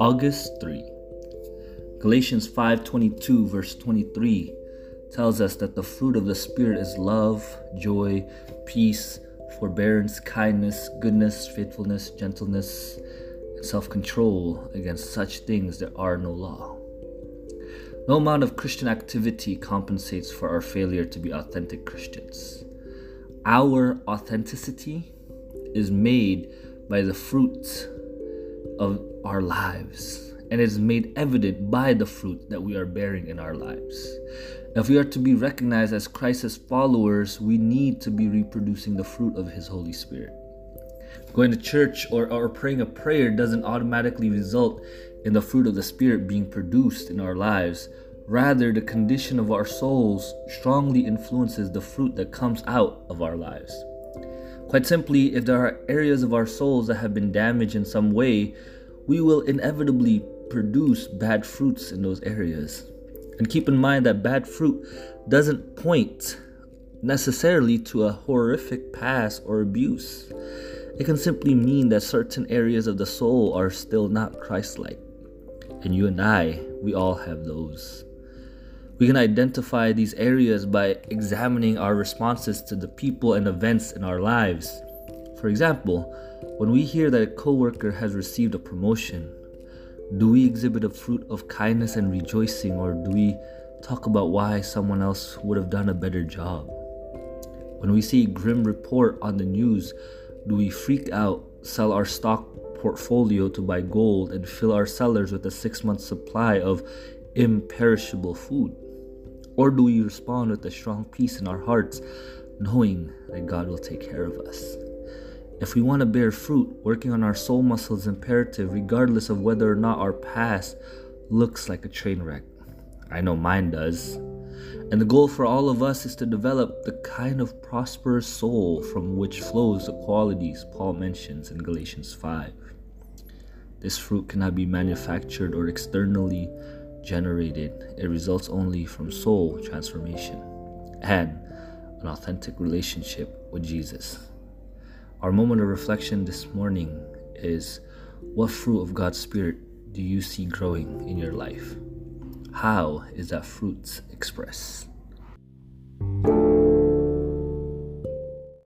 August 3. Galatians 5:22 verse 23 tells us that the fruit of the spirit is love, joy, peace, forbearance, kindness, goodness, faithfulness, gentleness, and self-control. Against such things there are no law. No amount of Christian activity compensates for our failure to be authentic Christians. Our authenticity is made by the fruits of our lives and is made evident by the fruit that we are bearing in our lives. If we are to be recognized as Christ's followers, we need to be reproducing the fruit of His Holy Spirit. Going to church or, or praying a prayer doesn't automatically result in the fruit of the Spirit being produced in our lives. Rather, the condition of our souls strongly influences the fruit that comes out of our lives. Quite simply, if there are areas of our souls that have been damaged in some way, we will inevitably produce bad fruits in those areas. And keep in mind that bad fruit doesn't point necessarily to a horrific past or abuse. It can simply mean that certain areas of the soul are still not Christ like. And you and I, we all have those. We can identify these areas by examining our responses to the people and events in our lives. For example, when we hear that a coworker has received a promotion, do we exhibit a fruit of kindness and rejoicing, or do we talk about why someone else would have done a better job? When we see a grim report on the news, do we freak out, sell our stock portfolio to buy gold, and fill our cellars with a six month supply of imperishable food? Or do we respond with a strong peace in our hearts, knowing that God will take care of us? If we want to bear fruit, working on our soul muscles is imperative, regardless of whether or not our past looks like a train wreck. I know mine does. And the goal for all of us is to develop the kind of prosperous soul from which flows the qualities Paul mentions in Galatians 5. This fruit cannot be manufactured or externally generated, it results only from soul transformation and an authentic relationship with Jesus. Our moment of reflection this morning is what fruit of God's Spirit do you see growing in your life? How is that fruit expressed?